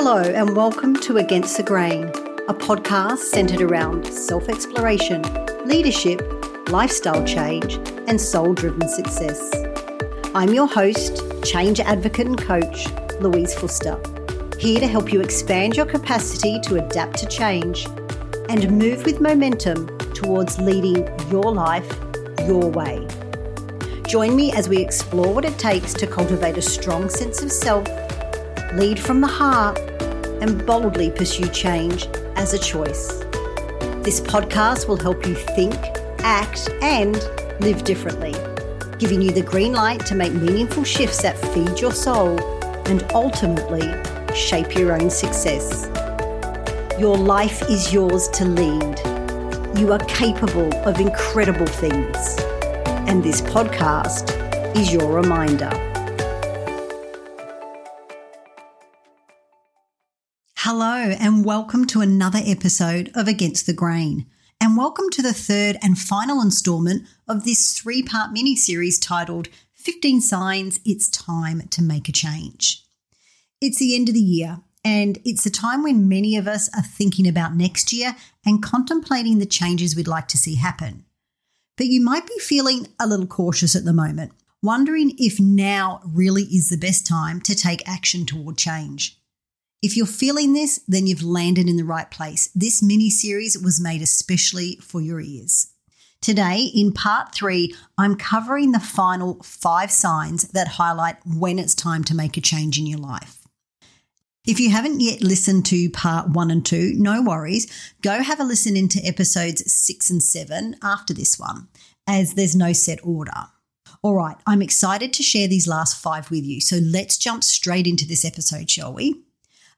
Hello, and welcome to Against the Grain, a podcast centered around self exploration, leadership, lifestyle change, and soul driven success. I'm your host, change advocate and coach, Louise Fuster, here to help you expand your capacity to adapt to change and move with momentum towards leading your life your way. Join me as we explore what it takes to cultivate a strong sense of self, lead from the heart, and boldly pursue change as a choice. This podcast will help you think, act, and live differently, giving you the green light to make meaningful shifts that feed your soul and ultimately shape your own success. Your life is yours to lead. You are capable of incredible things. And this podcast is your reminder. Hello, and welcome to another episode of Against the Grain. And welcome to the third and final installment of this three part mini series titled 15 Signs It's Time to Make a Change. It's the end of the year, and it's a time when many of us are thinking about next year and contemplating the changes we'd like to see happen. But you might be feeling a little cautious at the moment, wondering if now really is the best time to take action toward change. If you're feeling this, then you've landed in the right place. This mini series was made especially for your ears. Today, in part three, I'm covering the final five signs that highlight when it's time to make a change in your life. If you haven't yet listened to part one and two, no worries. Go have a listen into episodes six and seven after this one, as there's no set order. All right, I'm excited to share these last five with you. So let's jump straight into this episode, shall we?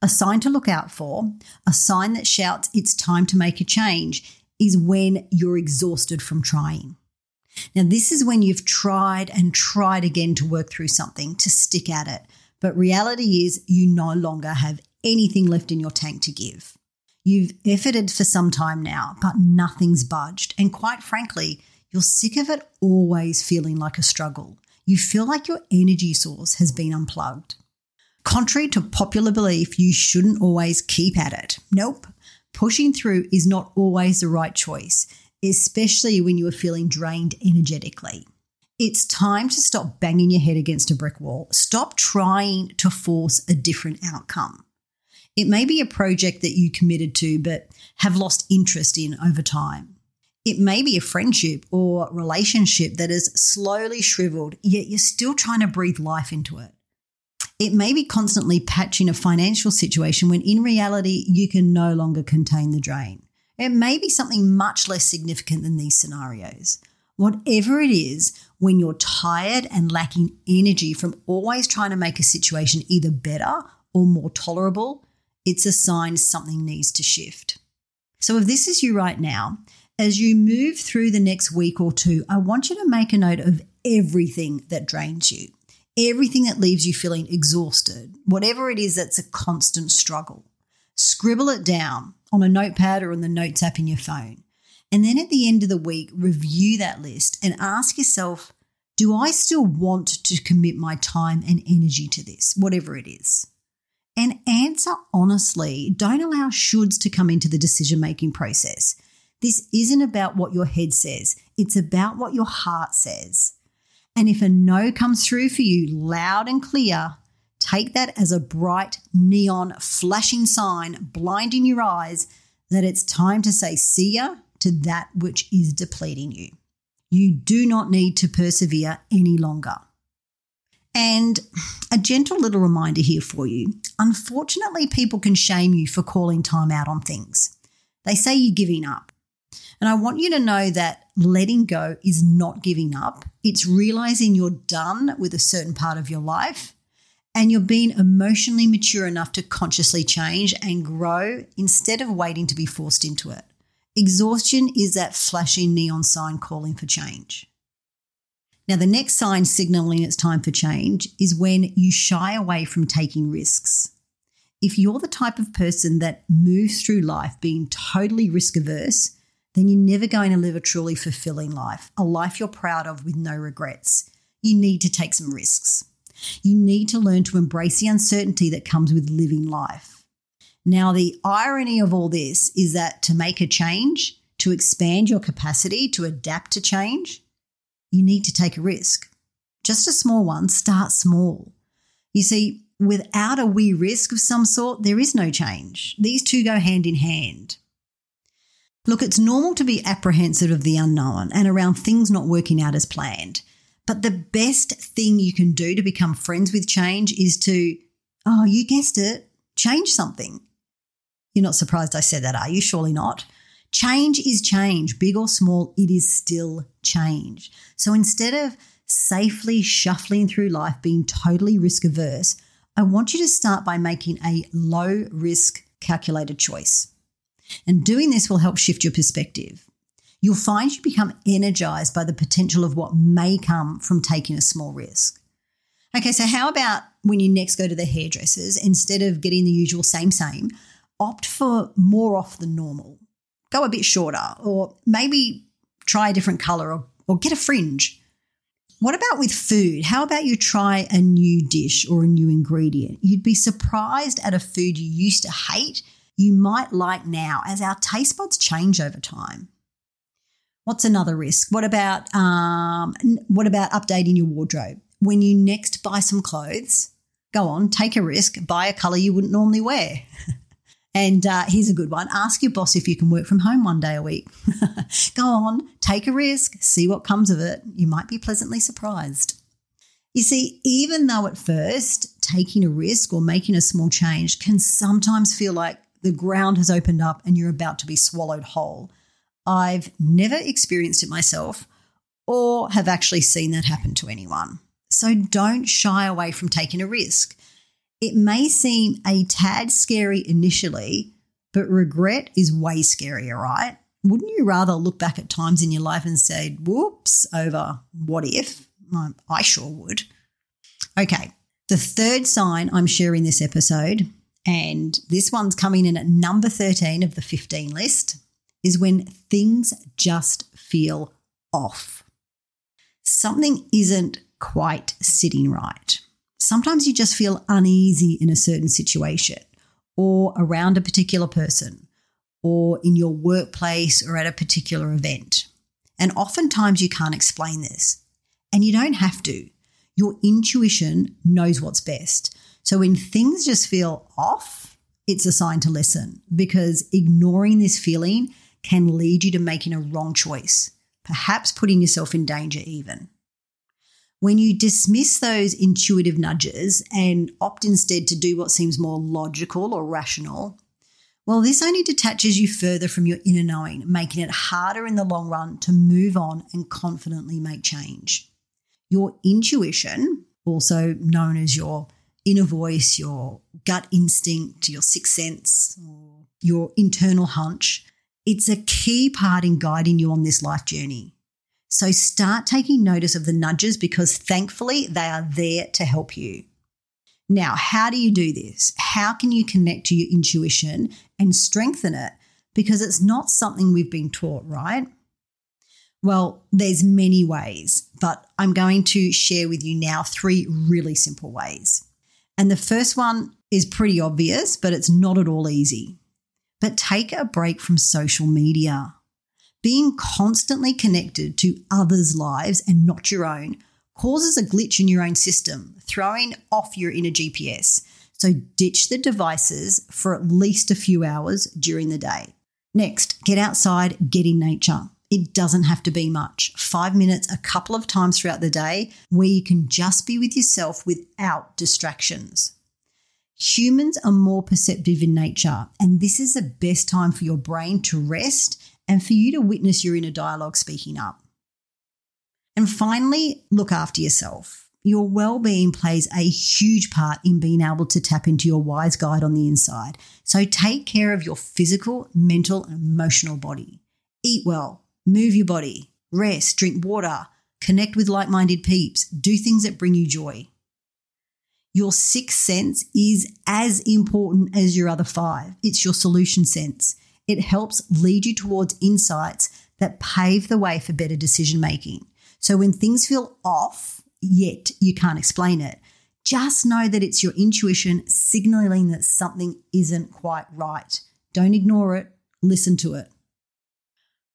A sign to look out for, a sign that shouts it's time to make a change, is when you're exhausted from trying. Now, this is when you've tried and tried again to work through something, to stick at it, but reality is, you no longer have anything left in your tank to give. You've efforted for some time now, but nothing's budged. And quite frankly, you're sick of it always feeling like a struggle. You feel like your energy source has been unplugged. Contrary to popular belief, you shouldn't always keep at it. Nope. Pushing through is not always the right choice, especially when you are feeling drained energetically. It's time to stop banging your head against a brick wall. Stop trying to force a different outcome. It may be a project that you committed to but have lost interest in over time. It may be a friendship or relationship that has slowly shriveled, yet you're still trying to breathe life into it. It may be constantly patching a financial situation when in reality you can no longer contain the drain. It may be something much less significant than these scenarios. Whatever it is, when you're tired and lacking energy from always trying to make a situation either better or more tolerable, it's a sign something needs to shift. So, if this is you right now, as you move through the next week or two, I want you to make a note of everything that drains you, everything that leaves you feeling exhausted, whatever it is that's a constant struggle. Scribble it down on a notepad or in the notes app in your phone. And then at the end of the week, review that list and ask yourself do I still want to commit my time and energy to this, whatever it is? And answer honestly. Don't allow shoulds to come into the decision making process. This isn't about what your head says, it's about what your heart says. And if a no comes through for you loud and clear, take that as a bright neon flashing sign blinding your eyes that it's time to say see ya to that which is depleting you. You do not need to persevere any longer. And a gentle little reminder here for you unfortunately, people can shame you for calling time out on things. They say you're giving up. And I want you to know that letting go is not giving up, it's realizing you're done with a certain part of your life and you're being emotionally mature enough to consciously change and grow instead of waiting to be forced into it. Exhaustion is that flashing neon sign calling for change. Now, the next sign signaling it's time for change is when you shy away from taking risks. If you're the type of person that moves through life being totally risk averse, then you're never going to live a truly fulfilling life, a life you're proud of with no regrets. You need to take some risks. You need to learn to embrace the uncertainty that comes with living life. Now, the irony of all this is that to make a change, to expand your capacity to adapt to change, you need to take a risk. Just a small one, start small. You see, without a wee risk of some sort, there is no change. These two go hand in hand. Look, it's normal to be apprehensive of the unknown and around things not working out as planned. But the best thing you can do to become friends with change is to, oh, you guessed it, change something. You're not surprised I said that, are you? Surely not. Change is change, big or small, it is still change. So instead of safely shuffling through life being totally risk averse, I want you to start by making a low risk calculated choice. And doing this will help shift your perspective. You'll find you become energized by the potential of what may come from taking a small risk. Okay, so how about when you next go to the hairdressers, instead of getting the usual same, same, opt for more off than normal? Go a bit shorter, or maybe try a different color or, or get a fringe. What about with food? How about you try a new dish or a new ingredient? You'd be surprised at a food you used to hate, you might like now as our taste buds change over time. What's another risk? What about um, what about updating your wardrobe? When you next buy some clothes, go on, take a risk, buy a color you wouldn't normally wear. And uh, here's a good one ask your boss if you can work from home one day a week. Go on, take a risk, see what comes of it. You might be pleasantly surprised. You see, even though at first taking a risk or making a small change can sometimes feel like the ground has opened up and you're about to be swallowed whole, I've never experienced it myself or have actually seen that happen to anyone. So don't shy away from taking a risk. It may seem a tad scary initially, but regret is way scarier, right? Wouldn't you rather look back at times in your life and say, whoops, over what if? I sure would. Okay, the third sign I'm sharing this episode, and this one's coming in at number 13 of the 15 list, is when things just feel off. Something isn't quite sitting right. Sometimes you just feel uneasy in a certain situation or around a particular person or in your workplace or at a particular event. And oftentimes you can't explain this. And you don't have to. Your intuition knows what's best. So when things just feel off, it's a sign to listen because ignoring this feeling can lead you to making a wrong choice, perhaps putting yourself in danger even. When you dismiss those intuitive nudges and opt instead to do what seems more logical or rational, well, this only detaches you further from your inner knowing, making it harder in the long run to move on and confidently make change. Your intuition, also known as your inner voice, your gut instinct, your sixth sense, your internal hunch, it's a key part in guiding you on this life journey. So start taking notice of the nudges because thankfully they are there to help you. Now, how do you do this? How can you connect to your intuition and strengthen it? Because it's not something we've been taught, right? Well, there's many ways, but I'm going to share with you now three really simple ways. And the first one is pretty obvious, but it's not at all easy. But take a break from social media. Being constantly connected to others' lives and not your own causes a glitch in your own system, throwing off your inner GPS. So ditch the devices for at least a few hours during the day. Next, get outside, get in nature. It doesn't have to be much. Five minutes a couple of times throughout the day where you can just be with yourself without distractions. Humans are more perceptive in nature, and this is the best time for your brain to rest and for you to witness your inner dialogue speaking up. And finally, look after yourself. Your well being plays a huge part in being able to tap into your wise guide on the inside. So take care of your physical, mental, and emotional body. Eat well, move your body, rest, drink water, connect with like minded peeps, do things that bring you joy. Your sixth sense is as important as your other five. It's your solution sense. It helps lead you towards insights that pave the way for better decision making. So when things feel off, yet you can't explain it, just know that it's your intuition signaling that something isn't quite right. Don't ignore it, listen to it.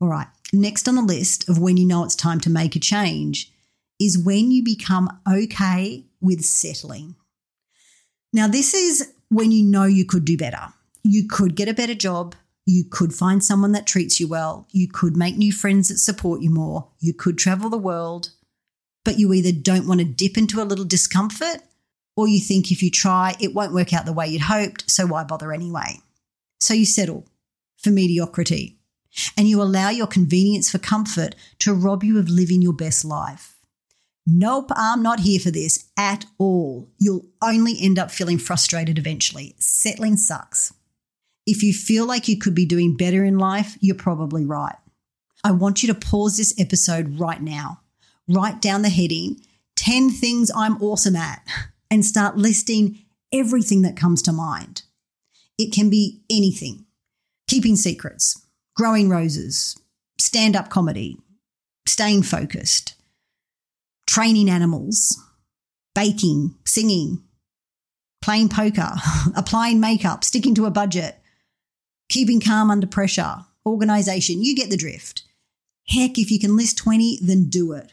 All right, next on the list of when you know it's time to make a change is when you become okay with settling. Now, this is when you know you could do better. You could get a better job. You could find someone that treats you well. You could make new friends that support you more. You could travel the world. But you either don't want to dip into a little discomfort or you think if you try, it won't work out the way you'd hoped. So why bother anyway? So you settle for mediocrity and you allow your convenience for comfort to rob you of living your best life. Nope, I'm not here for this at all. You'll only end up feeling frustrated eventually. Settling sucks. If you feel like you could be doing better in life, you're probably right. I want you to pause this episode right now. Write down the heading 10 things I'm awesome at and start listing everything that comes to mind. It can be anything keeping secrets, growing roses, stand up comedy, staying focused, training animals, baking, singing, playing poker, applying makeup, sticking to a budget, keeping calm under pressure, organization. You get the drift. Heck, if you can list 20, then do it.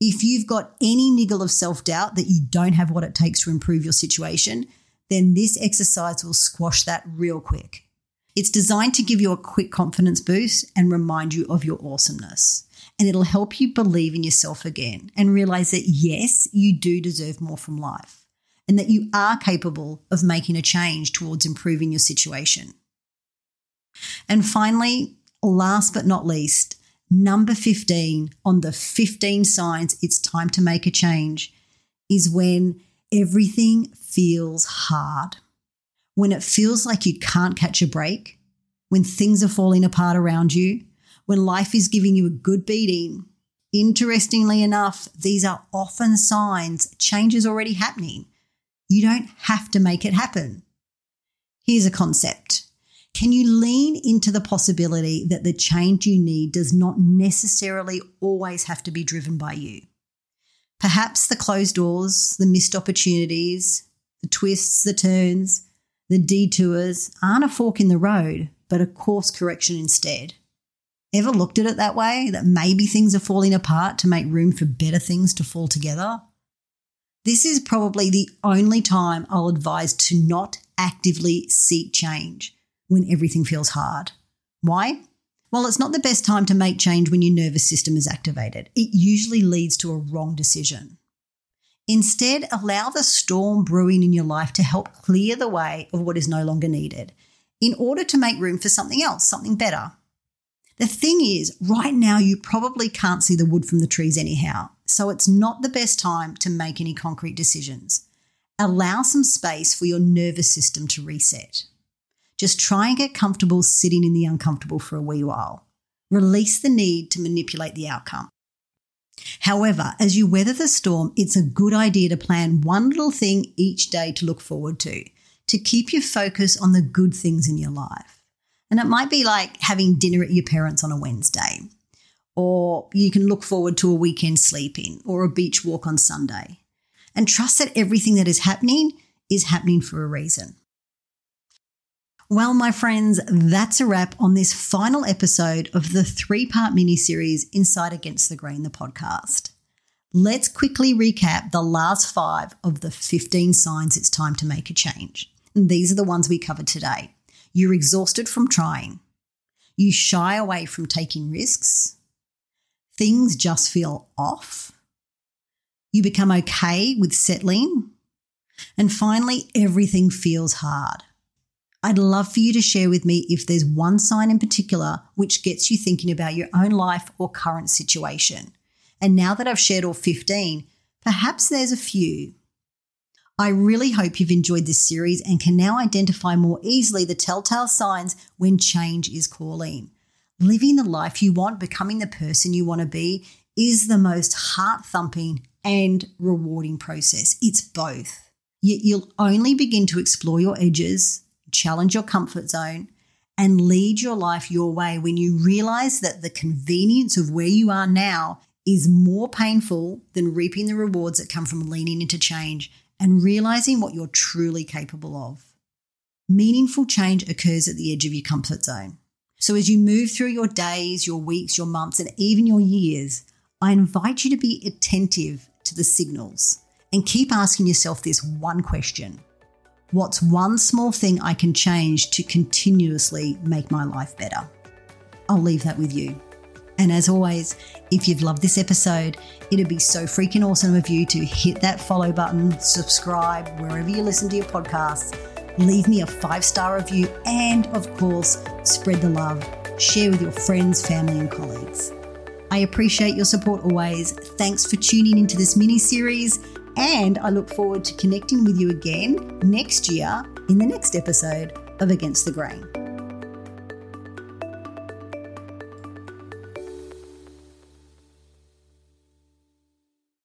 If you've got any niggle of self doubt that you don't have what it takes to improve your situation, then this exercise will squash that real quick. It's designed to give you a quick confidence boost and remind you of your awesomeness. And it'll help you believe in yourself again and realize that yes, you do deserve more from life and that you are capable of making a change towards improving your situation. And finally, last but not least, number 15 on the 15 signs it's time to make a change is when everything feels hard when it feels like you can't catch a break, when things are falling apart around you, when life is giving you a good beating, interestingly enough, these are often signs change is already happening. You don't have to make it happen. Here's a concept. Can you lean into the possibility that the change you need does not necessarily always have to be driven by you? Perhaps the closed doors, the missed opportunities, the twists, the turns, the detours aren't a fork in the road, but a course correction instead. Ever looked at it that way? That maybe things are falling apart to make room for better things to fall together? This is probably the only time I'll advise to not actively seek change when everything feels hard. Why? Well, it's not the best time to make change when your nervous system is activated. It usually leads to a wrong decision. Instead, allow the storm brewing in your life to help clear the way of what is no longer needed in order to make room for something else, something better. The thing is, right now, you probably can't see the wood from the trees anyhow, so it's not the best time to make any concrete decisions. Allow some space for your nervous system to reset. Just try and get comfortable sitting in the uncomfortable for a wee while. Release the need to manipulate the outcome. However, as you weather the storm, it's a good idea to plan one little thing each day to look forward to, to keep your focus on the good things in your life. And it might be like having dinner at your parents' on a Wednesday, or you can look forward to a weekend sleeping or a beach walk on Sunday. And trust that everything that is happening is happening for a reason. Well, my friends, that's a wrap on this final episode of the three part mini series Inside Against the Grain, the podcast. Let's quickly recap the last five of the 15 signs it's time to make a change. And these are the ones we covered today. You're exhausted from trying, you shy away from taking risks, things just feel off, you become okay with settling, and finally, everything feels hard. I'd love for you to share with me if there's one sign in particular which gets you thinking about your own life or current situation. And now that I've shared all 15, perhaps there's a few. I really hope you've enjoyed this series and can now identify more easily the telltale signs when change is calling. Living the life you want, becoming the person you want to be, is the most heart thumping and rewarding process. It's both. Yet you'll only begin to explore your edges, challenge your comfort zone, and lead your life your way when you realize that the convenience of where you are now is more painful than reaping the rewards that come from leaning into change and realizing what you're truly capable of. Meaningful change occurs at the edge of your comfort zone. So, as you move through your days, your weeks, your months, and even your years, I invite you to be attentive to the signals and keep asking yourself this one question What's one small thing I can change to continuously make my life better? I'll leave that with you. And as always, if you've loved this episode, it'd be so freaking awesome of you to hit that follow button, subscribe wherever you listen to your podcasts, leave me a five star review, and of course, spread the love. Share with your friends, family, and colleagues. I appreciate your support always. Thanks for tuning into this mini series, and I look forward to connecting with you again next year in the next episode of Against the Grain.